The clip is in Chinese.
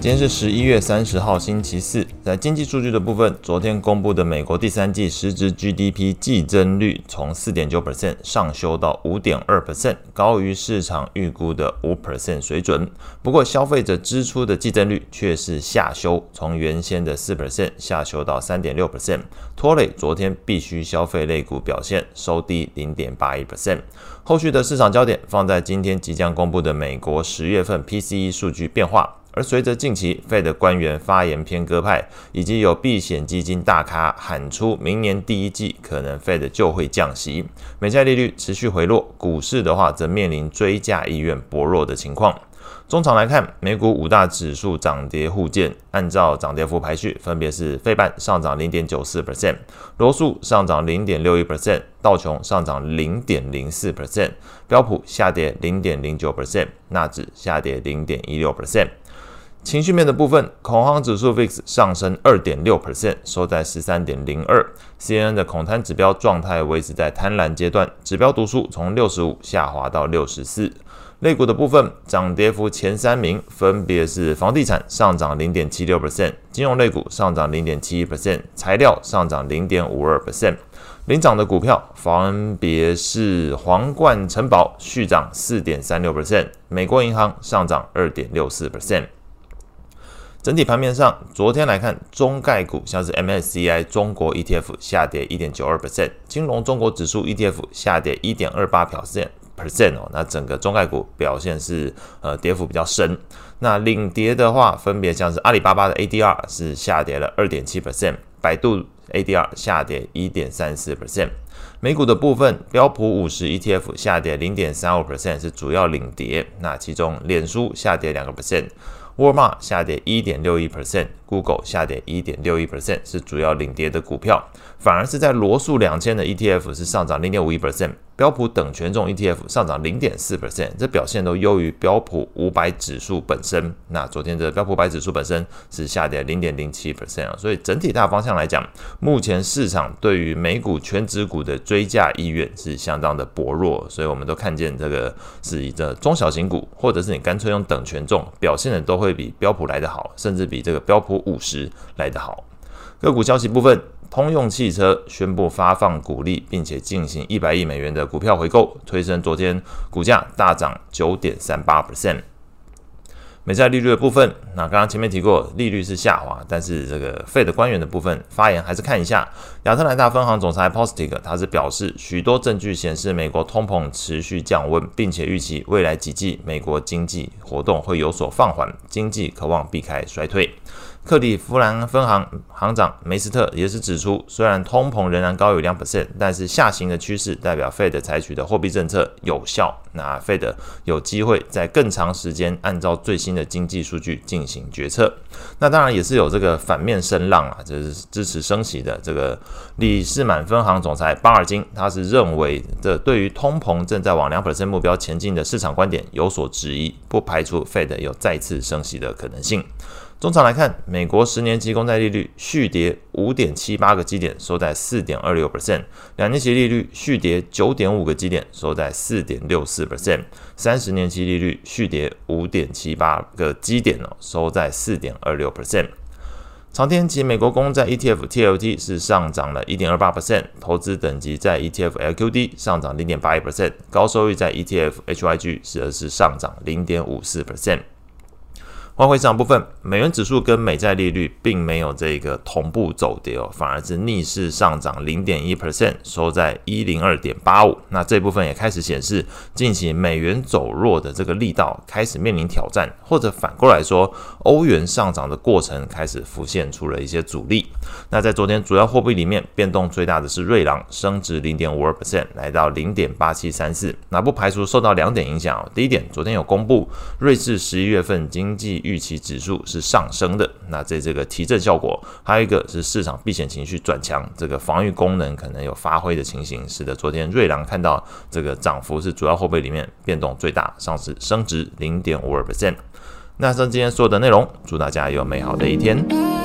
今天是十一月三十号，星期四。在经济数据的部分，昨天公布的美国第三季实质 GDP 季增率从四点九 percent 上修到五点二 percent，高于市场预估的五 percent 水准。不过，消费者支出的季增率却是下修，从原先的四 percent 下修到三点六 percent，拖累昨天必须消费类股表现收低零点八一 percent。后续的市场焦点放在今天即将公布的美国十月份 PCE 数据变化。而随着近期 Fed 官员发言偏鸽派，以及有避险基金大咖喊出明年第一季可能 Fed 就会降息，美债利率持续回落，股市的话则面临追价意愿薄弱的情况。中长来看，美股五大指数涨跌互见，按照涨跌幅排序，分别是费半上涨零点九四 percent，罗素上涨零点六一 percent，道琼上涨零点零四 percent，标普下跌零点零九 percent，纳指下跌零点一六 percent。情绪面的部分，恐慌指数 VIX 上升二点六 percent，收在十三点零二。CNN 的恐贪指标状态维持在贪婪阶段，指标读数从六十五下滑到六十四。类股的部分，涨跌幅前三名分别是房地产上涨零点七六 percent，金融类股上涨零点七一 percent，材料上涨零点五二 percent。领涨的股票分别是皇冠城堡续涨四点三六 percent，美国银行上涨二点六四 percent。整体盘面上，昨天来看，中概股像是 MSCI 中国 ETF 下跌一点九二 percent，金融中国指数 ETF 下跌一点二八 percent percent 哦，那整个中概股表现是呃跌幅比较深。那领跌的话，分别像是阿里巴巴的 ADR 是下跌了二点七 percent，百度 ADR 下跌一点三四 percent。美股的部分，标普五十 ETF 下跌零点三五 percent 是主要领跌，那其中脸书下跌两个 percent。沃尔玛下跌一点六一 Google 下跌一点六一 percent 是主要领跌的股票，反而是在罗素两千的 ETF 是上涨零点五一 percent。标普等权重 ETF 上涨零点四 percent，这表现都优于标普五百指数本身。那昨天的标普五百指数本身是下跌零点零七 percent 啊，所以整体大方向来讲，目前市场对于美股全指股的追价意愿是相当的薄弱，所以我们都看见这个是一个中小型股，或者是你干脆用等权重表现的都会比标普来得好，甚至比这个标普五十来得好。个股消息部分。通用汽车宣布发放股利，并且进行一百亿美元的股票回购，推升昨天股价大涨九点三八 percent。美债利率的部分，那刚刚前面提过，利率是下滑，但是这个费的官员的部分发言还是看一下。亚特兰大分行总裁 Postic 他是表示，许多证据显示美国通膨持续降温，并且预期未来几季美国经济活动会有所放缓，经济可望避开衰退。克里夫兰分行行长梅斯特也是指出，虽然通膨仍然高于两 percent，但是下行的趋势代表 Fed 采取的货币政策有效。那 Fed 有机会在更长时间按照最新的经济数据进行决策。那当然也是有这个反面声浪啊，就是支持升息的这个里士满分行总裁巴尔金，他是认为这对于通膨正在往两 percent 目标前进的市场观点有所质疑，不排除 Fed 有再次升息的可能性。中长来看，美国十年期公债利率续跌五点七八个基点，收在四点二六 percent；两年期利率续跌九点五个基点，收在四点六四 percent；三十年期利率续跌五点七八个基点呢，收在四点二六 percent。长天期美国公债 ETF TLT 是上涨了一点二八 percent，投资等级在 ETF LQD 上涨零点八一 percent，高收益在 ETF HYG 则是上涨零点五四 percent。外汇市场部分，美元指数跟美债利率并没有这个同步走跌哦，反而是逆势上涨零点一 percent，收在一零二点八五。那这部分也开始显示，近期美元走弱的这个力道开始面临挑战，或者反过来说，欧元上涨的过程开始浮现出了一些阻力。那在昨天主要货币里面，变动最大的是瑞郎，升值零点五二 percent，来到零点八七三四。那不排除受到两点影响哦，第一点，昨天有公布瑞士十一月份经济。预期指数是上升的，那在这个提振效果，还有一个是市场避险情绪转强，这个防御功能可能有发挥的情形，使得昨天瑞郎看到这个涨幅是主要货币里面变动最大，上市升值零点五二 percent。那上今天所有的内容，祝大家有美好的一天。